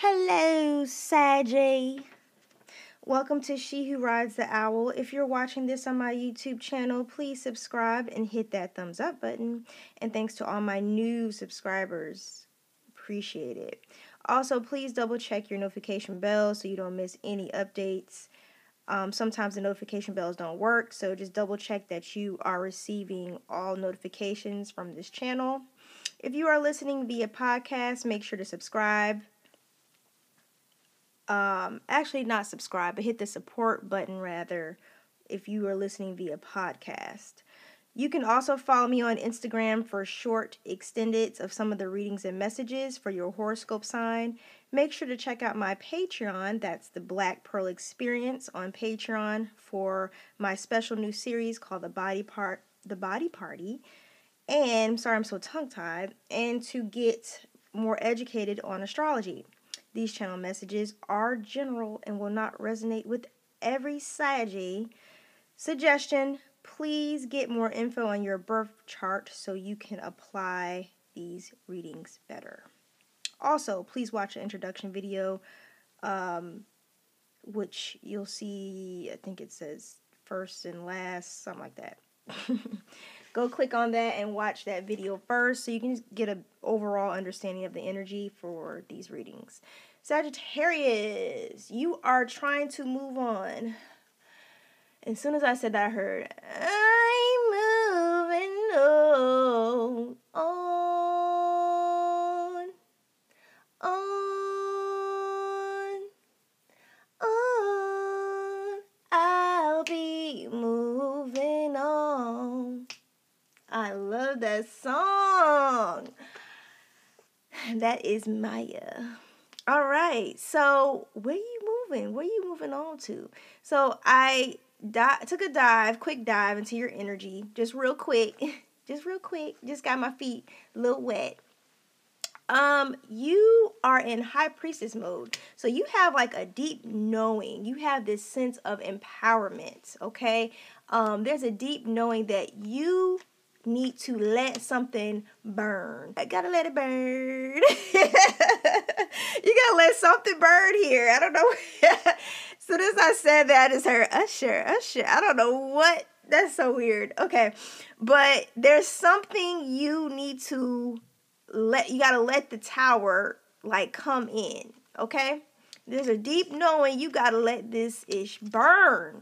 Hello, Saggy. Welcome to She Who Rides the Owl. If you're watching this on my YouTube channel, please subscribe and hit that thumbs up button. And thanks to all my new subscribers. Appreciate it. Also, please double check your notification bell so you don't miss any updates. Um, sometimes the notification bells don't work, so just double check that you are receiving all notifications from this channel. If you are listening via podcast, make sure to subscribe um, actually not subscribe, but hit the support button rather if you are listening via podcast. You can also follow me on Instagram for short extendeds of some of the readings and messages for your horoscope sign. Make sure to check out my Patreon, that's the Black Pearl Experience on Patreon for my special new series called The Body Part The Body Party. And sorry I'm so tongue-tied, and to get more educated on astrology. These channel messages are general and will not resonate with every Saggy. Suggestion please get more info on your birth chart so you can apply these readings better. Also, please watch the introduction video, um, which you'll see, I think it says first and last, something like that. Go click on that and watch that video first so you can get an overall understanding of the energy for these readings. Sagittarius, you are trying to move on. As soon as I said that, I heard, moving on, on, on, on. I'll be moving on. I love that song. That is Mya. All right. So where are you moving? Where are you moving on to? So I di- took a dive, quick dive into your energy, just real quick, just real quick. Just got my feet a little wet. Um, you are in high priestess mode. So you have like a deep knowing. You have this sense of empowerment, okay? Um, there's a deep knowing that you need to let something burn. I gotta let it burn. you gotta let something burn here. I don't know. soon as I said that, is her usher, usher. I don't know what. That's so weird. Okay, but there's something you need to let. You gotta let the tower like come in. Okay, there's a deep knowing. You gotta let this ish burn.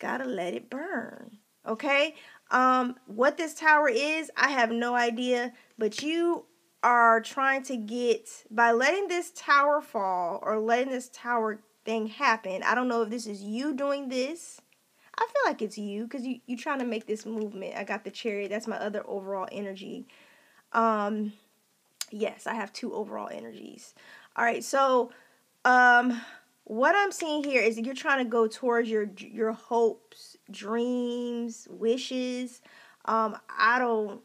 Gotta let it burn. Okay. Um, what this tower is, I have no idea, but you are trying to get by letting this tower fall or letting this tower thing happen. I don't know if this is you doing this. I feel like it's you because you you trying to make this movement. I got the chariot. That's my other overall energy. Um, yes, I have two overall energies. All right, so um, what I'm seeing here is you're trying to go towards your your hopes, dreams, wishes. Um, I don't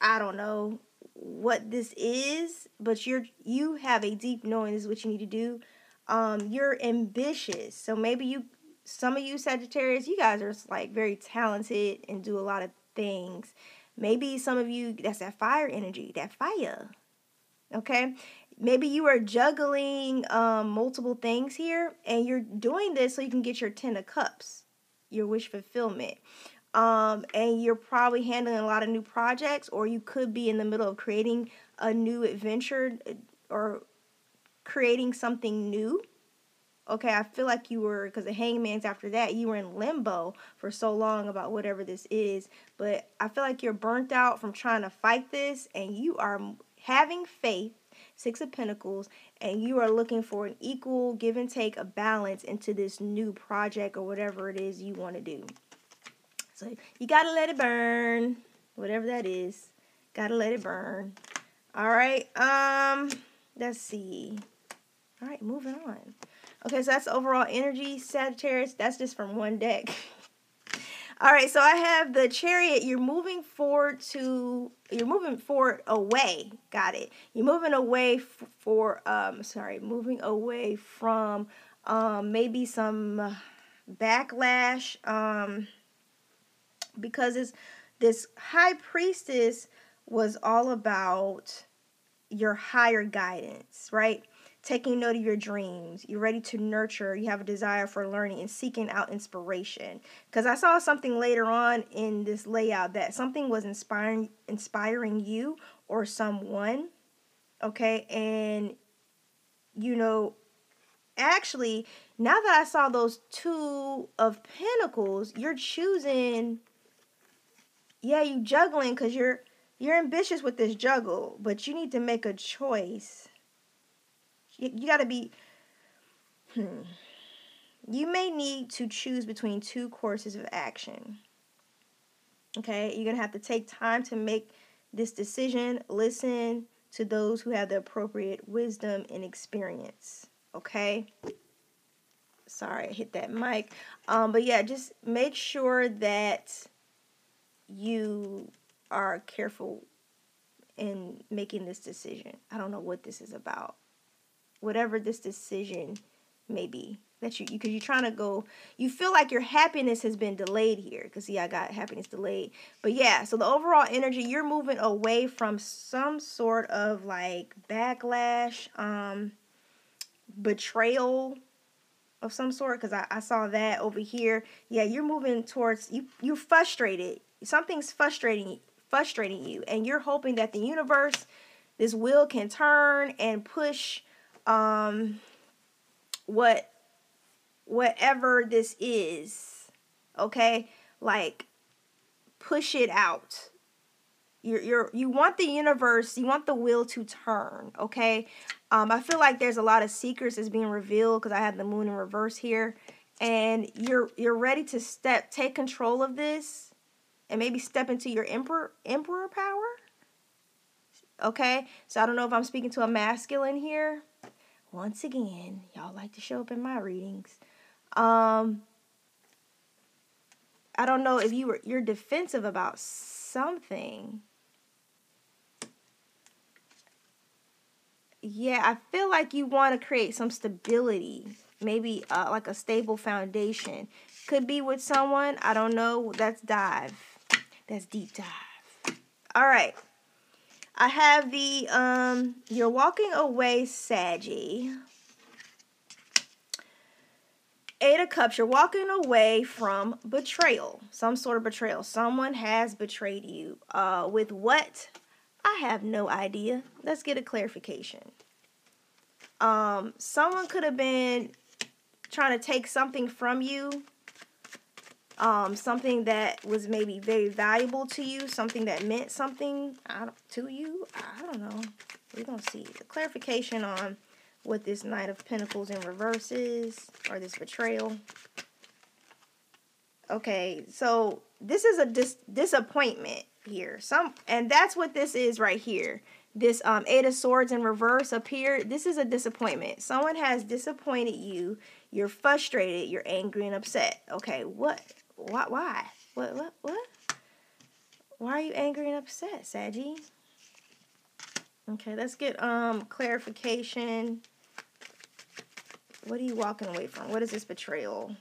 I don't know what this is, but you're you have a deep knowing this is what you need to do. Um, you're ambitious, so maybe you some of you Sagittarius, you guys are like very talented and do a lot of things. Maybe some of you that's that fire energy, that fire. Okay, maybe you are juggling um, multiple things here, and you're doing this so you can get your ten of cups, your wish fulfillment um, and you're probably handling a lot of new projects, or you could be in the middle of creating a new adventure uh, or creating something new. Okay, I feel like you were, because the hangman's after that, you were in limbo for so long about whatever this is. But I feel like you're burnt out from trying to fight this, and you are having faith, Six of Pentacles, and you are looking for an equal give and take, a balance into this new project or whatever it is you want to do. So you gotta let it burn, whatever that is. Gotta let it burn. All right. Um, let's see. All right, moving on. Okay, so that's overall energy, Sagittarius. That's just from one deck. All right, so I have the chariot. You're moving forward to, you're moving forward away. Got it. You're moving away for, um, sorry, moving away from um, maybe some backlash. Um, because it's this high priestess was all about your higher guidance, right? Taking note of your dreams. You're ready to nurture. You have a desire for learning and seeking out inspiration. Because I saw something later on in this layout that something was inspiring inspiring you or someone. Okay, and you know, actually, now that I saw those two of pentacles, you're choosing. Yeah, you juggling because you're you're ambitious with this juggle, but you need to make a choice you, you got to be. Hmm. You may need to choose between two courses of action. Okay, you're going to have to take time to make this decision. Listen to those who have the appropriate wisdom and experience. Okay. Sorry, I hit that mic. Um, but yeah, just make sure that you are careful in making this decision. I don't know what this is about whatever this decision may be that you because you, are trying to go you feel like your happiness has been delayed here because see i got happiness delayed. But yeah so the overall energy you're moving away from some sort of like backlash um betrayal of some sort because I, I saw that over here. Yeah you're moving towards you you're frustrated something's frustrating frustrating you and you're hoping that the universe this wheel can turn and push um, what whatever this is, okay? Like push it out. You're, you're you want the universe, you want the wheel to turn, okay? Um, I feel like there's a lot of secrets that's being revealed because I have the moon in reverse here, and you're you're ready to step take control of this, and maybe step into your emperor emperor power. Okay, so I don't know if I'm speaking to a masculine here once again, y'all like to show up in my readings. Um, I don't know if you were you're defensive about something. Yeah, I feel like you want to create some stability, maybe uh, like a stable foundation. Could be with someone. I don't know. That's dive. That's deep dive. All right. I have the, um, You're Walking Away Saggy. Eight of Cups, you're walking away from betrayal. Some sort of betrayal. Someone has betrayed you. Uh, with what? I have no idea. Let's get a clarification. Um, someone could have been trying to take something from you um, something that was maybe very valuable to you, something that meant something to you. I don't know. We're going to see the clarification on what this Knight of Pentacles in reverse is, or this betrayal. Okay, so this is a dis disappointment here. Some and that's what this is right here. This um Eight of Swords in reverse up here. This is a disappointment. Someone has disappointed you. You're frustrated. You're angry and upset. Okay, what why? Why? What? What? What? Why are you angry and upset, Saggy? Okay, let's get um clarification. What are you walking away from? What is this betrayal?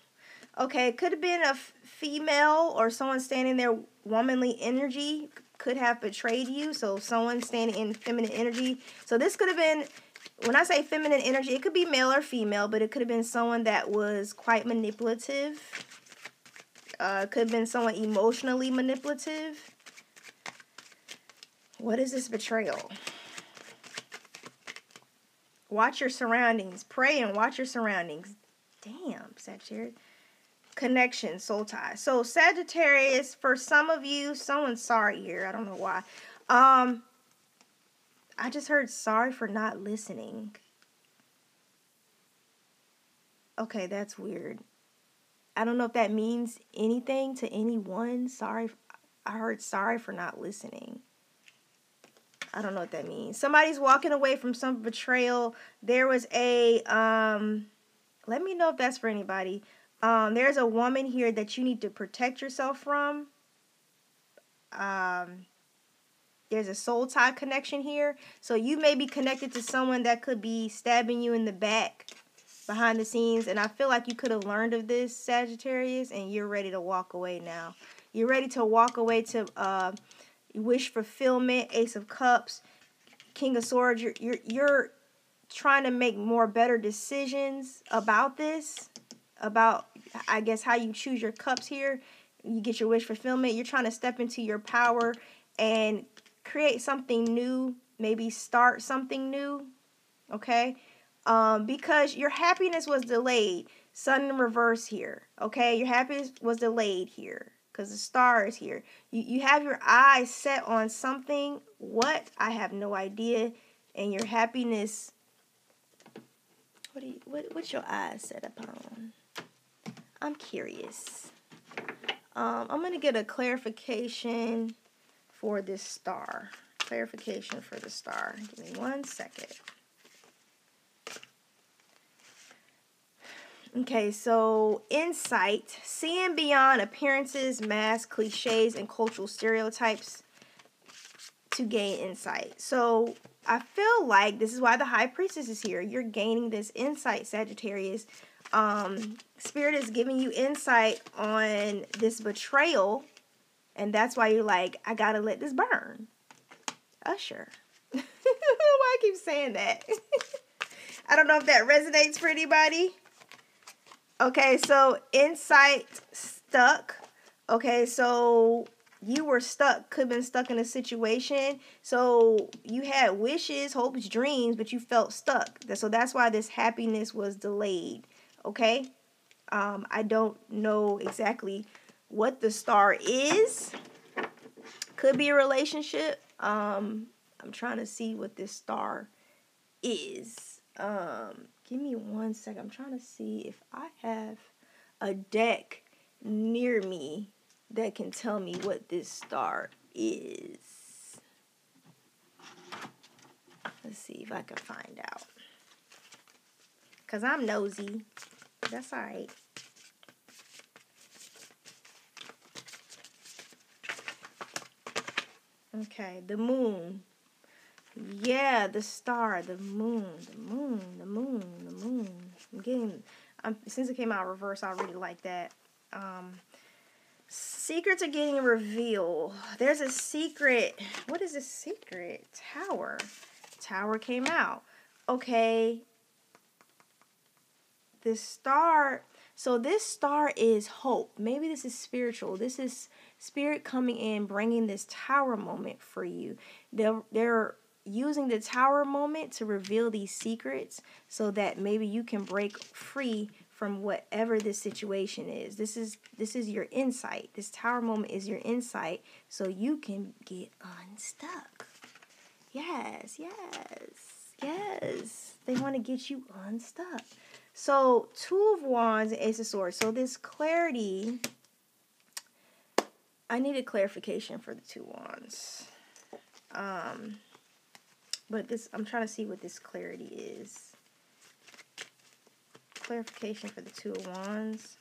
Okay, it could have been a female or someone standing there, womanly energy could have betrayed you. So someone standing in feminine energy. So this could have been, when I say feminine energy, it could be male or female, but it could have been someone that was quite manipulative uh, could have been someone emotionally manipulative. What is this betrayal? Watch your surroundings. Pray and watch your surroundings. Damn, Sagittarius. Connection, soul tie. So Sagittarius, for some of you, someone's sorry here. I don't know why. Um, I just heard sorry for not listening. Okay, that's weird. I don't know if that means anything to anyone. Sorry, I heard sorry for not listening. I don't know what that means. Somebody's walking away from some betrayal. There was a um let me know if that's for anybody. Um there's a woman here that you need to protect yourself from. Um there's a soul tie connection here. So you may be connected to someone that could be stabbing you in the back behind the scenes. And I feel like you could have learned of this, Sagittarius, and you're ready to walk away now. You're ready to walk away to uh, wish fulfillment, Ace of Cups, King of Swords. You're, you're, you're trying to make more better decisions about this, about I guess how you choose your cups here. You get your wish fulfillment. You're trying to step into your power and create something new, maybe start something new. Okay? Um, because your happiness was delayed. Sun in reverse here. Okay? Your happiness was delayed here because the star is here. You, you have your eyes set on something. What? I have no idea. And your happiness. What do you, what, what's your eyes set upon? I'm curious. Um, I'm going to get a clarification for this star. Clarification for the star. Give me one second. Okay, so insight, seeing beyond appearances, masks, cliches, and cultural stereotypes to gain insight. So I feel like this is why the high priestess is here. You're gaining this insight, Sagittarius. Um, Spirit is giving you insight on this betrayal, and that's why you're like, I gotta let this burn. Usher. why I keep saying that? I don't know if that resonates for anybody. Okay, so insight stuck. Okay, so you were stuck, could have been stuck in a situation. So you had wishes, hopes, dreams, but you felt stuck. So that's why this happiness was delayed. Okay? Um, I don't know exactly what the star is. Could be a relationship. Um, I'm trying to see what this star is. Um, Give me one second. I'm trying to see if I have a deck near me that can tell me what this star is. Let's see if I can find out. Because I'm nosy. That's all right. Okay, the moon. Yeah, the star, the moon, the moon, the moon, the moon. I'm getting, I'm, since it came out reverse, I really like that. Um, secrets are getting revealed. There's a secret. What is a secret? Tower. Tower came out. Okay. This star. So this star is hope. Maybe this is spiritual. This is spirit coming in, bringing this tower moment for you. They're, they're using the tower moment to reveal these secrets so that maybe you can break free from whatever this situation is. This is this is your insight. This tower moment is your insight so you can get unstuck. Yes, yes. Yes. They want to get you unstuck. So, two of wands and ace of swords. So this clarity I need a clarification for the two wands. Um but this, I'm trying to see what this clarity is. Clarification for the Two of Wands.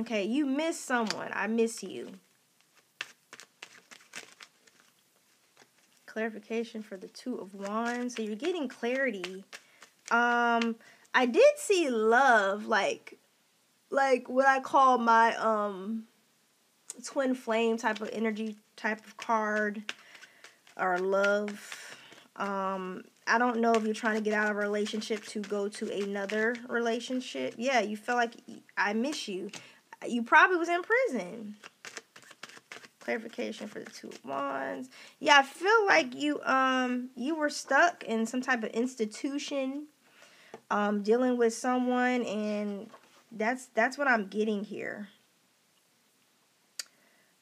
Okay, you miss someone. I miss you. Clarification for the Two of Wands. So you're getting clarity. Um, I did see love, like, like what I call my um twin flame type of energy type of card or love. Um, I don't know if you're trying to get out of a relationship to go to another relationship. Yeah, you feel like I miss you. You probably was in prison. Clarification for the two wands. Yeah, I feel like you um you were stuck in some type of institution, um, dealing with someone, and that's that's what I'm getting here.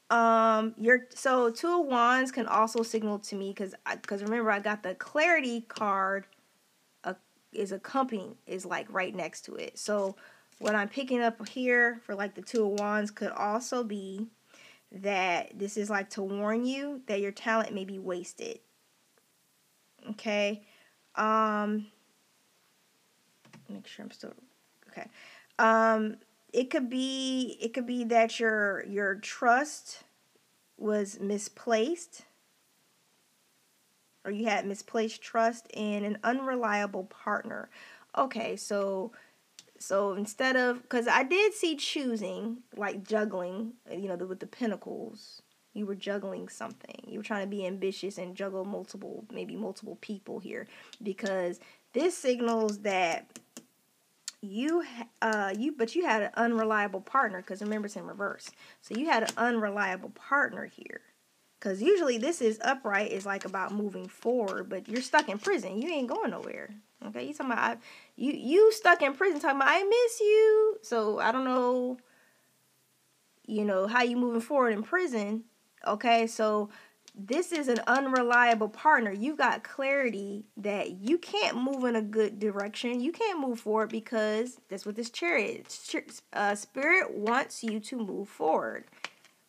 Um, your so two of wands can also signal to me because because remember I got the clarity card. Uh, is accompanying is like right next to it. So what I'm picking up here for like the two of wands could also be that this is like to warn you that your talent may be wasted. Okay. Um. Make sure I'm still okay. Um it could be it could be that your your trust was misplaced or you had misplaced trust in an unreliable partner. Okay, so so instead of because I did see choosing like juggling, you know, the, with the pentacles, You were juggling something. You were trying to be ambitious and juggle multiple, maybe multiple people here, because this signals that you uh you but you had an unreliable partner because remember it's in reverse. So you had an unreliable partner here. Because usually this is upright is like about moving forward but you're stuck in prison. You ain't going nowhere. Okay? You talking about I, you you stuck in prison talking about i miss you. So i don't know you know how you moving forward in prison. Okay? So this is an unreliable partner. You got clarity that you can't move in a good direction. You can't move forward because that's what this chariot uh, spirit wants you to move forward.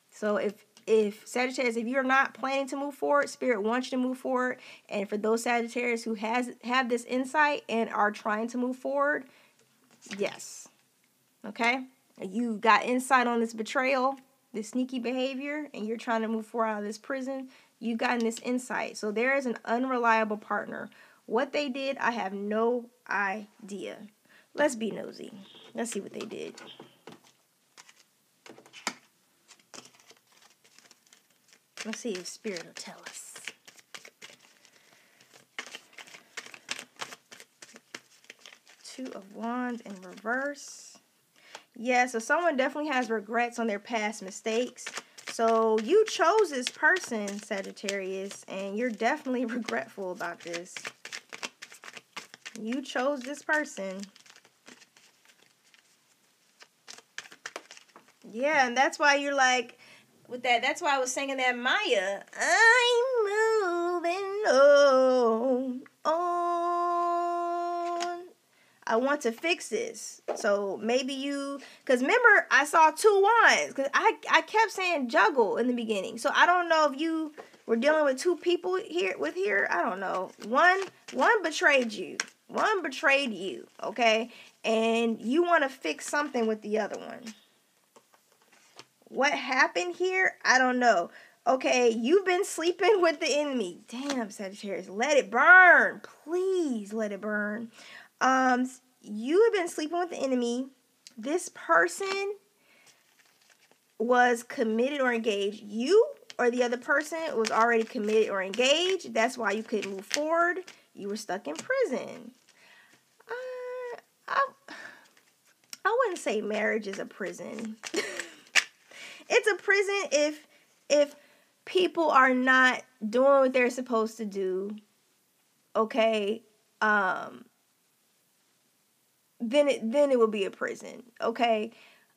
So if if Sagittarius, if you're not planning to move forward, Spirit wants you to move forward. And for those Sagittarius who has have this insight and are trying to move forward, yes. Okay? You got insight on this betrayal this sneaky behavior and you're trying to move forward out of this prison, you've gotten this insight. So there is an unreliable partner. What they did, I have no idea. Let's be nosy. Let's see what they did. Let's see if Spirit will tell us. Two of Wands in reverse. Yeah, so someone definitely has regrets on their past mistakes. So you chose this person, Sagittarius, and you're definitely regretful about this. You chose this person. Yeah, and that's why you're like, with that, that's why I was singing that Mya. I'm moving on. I want to fix this. So maybe you, because remember I saw two wands, because I I kept saying juggle in the beginning. So I don't know if you were dealing with two people here with here. I don't know. One one betrayed you. One betrayed you. Okay, and you want to fix something with the other one. What happened here? I don't know. Okay, you've been sleeping with the enemy. Damn, Sagittarius, let it burn. Please let it burn. Um, you have been sleeping with the enemy. This person was committed or engaged. You or the other person was already committed or engaged. That's why you couldn't move forward. You were stuck in prison. Uh, I, I wouldn't say marriage is a prison. it's a prison if if people are not doing what they're supposed to do. Okay. Um then it then it will be a prison. Okay.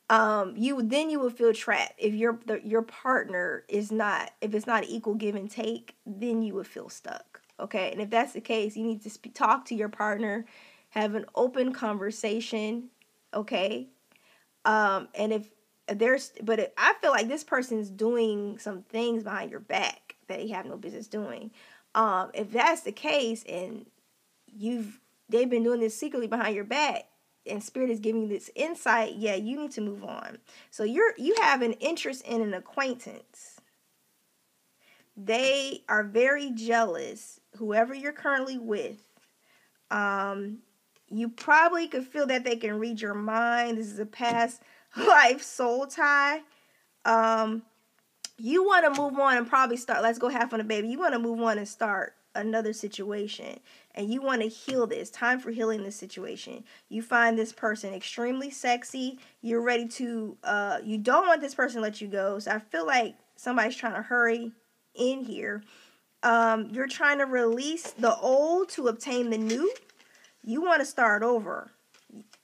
Um, you then you will feel trapped if your your partner is not if it's not equal give and take then you would feel stuck okay and if that's the case you need to speak, talk to your partner have an open conversation okay um and if there's but if, i feel like this person's doing some things behind your back that he have no business doing um if that's the case and you've they've been doing this secretly behind your back and spirit is giving you this insight, yeah, you need to move on. So you're you have an interest in an acquaintance. They are very jealous, whoever you're currently with. Um, you probably could feel that they can read your mind. This is a past life soul tie. Um, you want to move on and probably start. Let's go half on a baby. You want to move on and start another situation and you want to heal this time for healing this situation. You find this person extremely sexy you're ready to uh you don't want this person to let you go so i feel like somebody's trying to hurry in here. Um you're trying to release the old to obtain the new. You want to start over.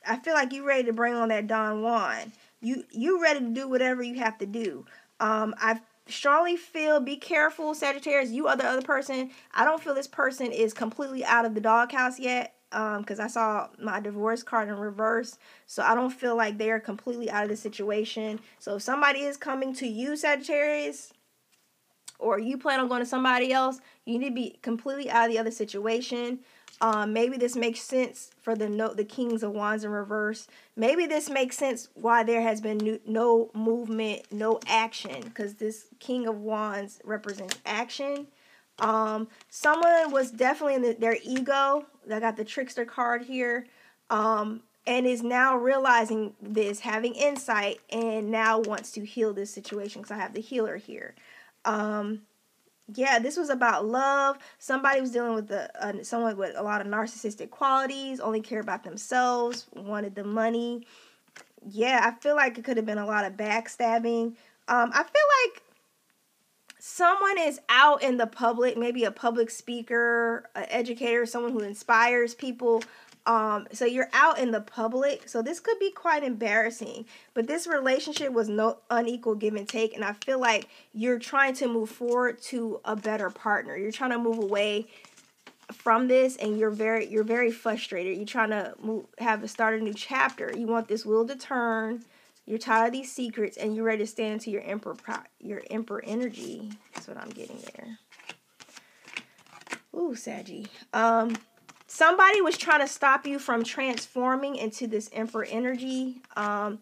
I feel like you're ready to bring on that don juan. You you ready to do whatever you have to do. Um i've strongly feel be careful sagittarius you are the other person. I don't feel this person is completely out of the doghouse yet um because i saw my divorce card in reverse. So i don't feel like they're completely out of the situation. So if somebody is coming to you sagittarius or you plan on going to somebody else you need to be completely out of the other situation um, maybe this makes sense for the no, the Kings of Wands in reverse. Maybe this makes sense why there has been no, no movement, no action, because this King of Wands represents action. Um, someone was definitely in the, their ego. I got the trickster card here. Um, and is now realizing this, having insight, and now wants to heal this situation because I have the healer here. Um, yeah, this was about love. Somebody was dealing with uh, someone with a lot of narcissistic qualities, only care about themselves, wanted the money. Yeah, I feel like it could have been a lot of backstabbing. Um, I feel like someone is out in the public, maybe a public speaker, an educator, someone who inspires people. Um, so you're out in the public, so this could be quite embarrassing. But this relationship was no unequal give and take, and I feel like you're trying to move forward to a better partner. You're trying to move away from this, and you're very you're very frustrated. You're trying to move, have a start a new chapter. You want this wheel to turn. You're tired of these secrets, and you're ready to stand to your emperor your emperor energy. That's what I'm getting there. Ooh, Saggy. Um somebody was trying to stop you from transforming into this emperor energy. Um,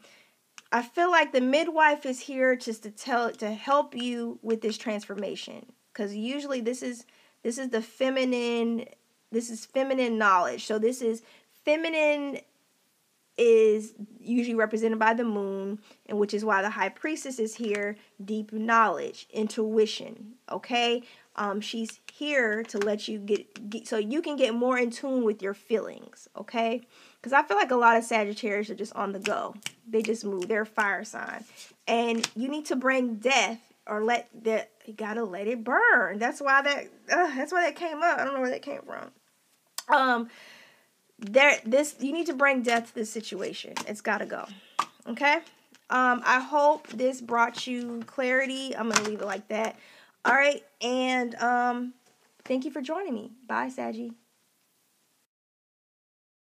I feel like the midwife is here just to tell to help you with this transformation because usually this is this is the feminine this is feminine knowledge. So this is feminine is usually represented by the moon, and which is why the high priestess is here. Deep knowledge, intuition. Okay, um, she's here to let you get, get so you can get more in tune with your feelings. Okay, because I feel like a lot of Sagittarius are just on the go. They just move. They're a fire sign, and you need to bring death or let that. You gotta let it burn. That's why that. Uh, that's why that came up. I don't know where that came from. Um there this you need to bring death to this situation. It's got to go. Okay? Um I hope this brought you clarity. I'm going to leave it like that. All right, and um thank you for joining me. Bye, Saggy.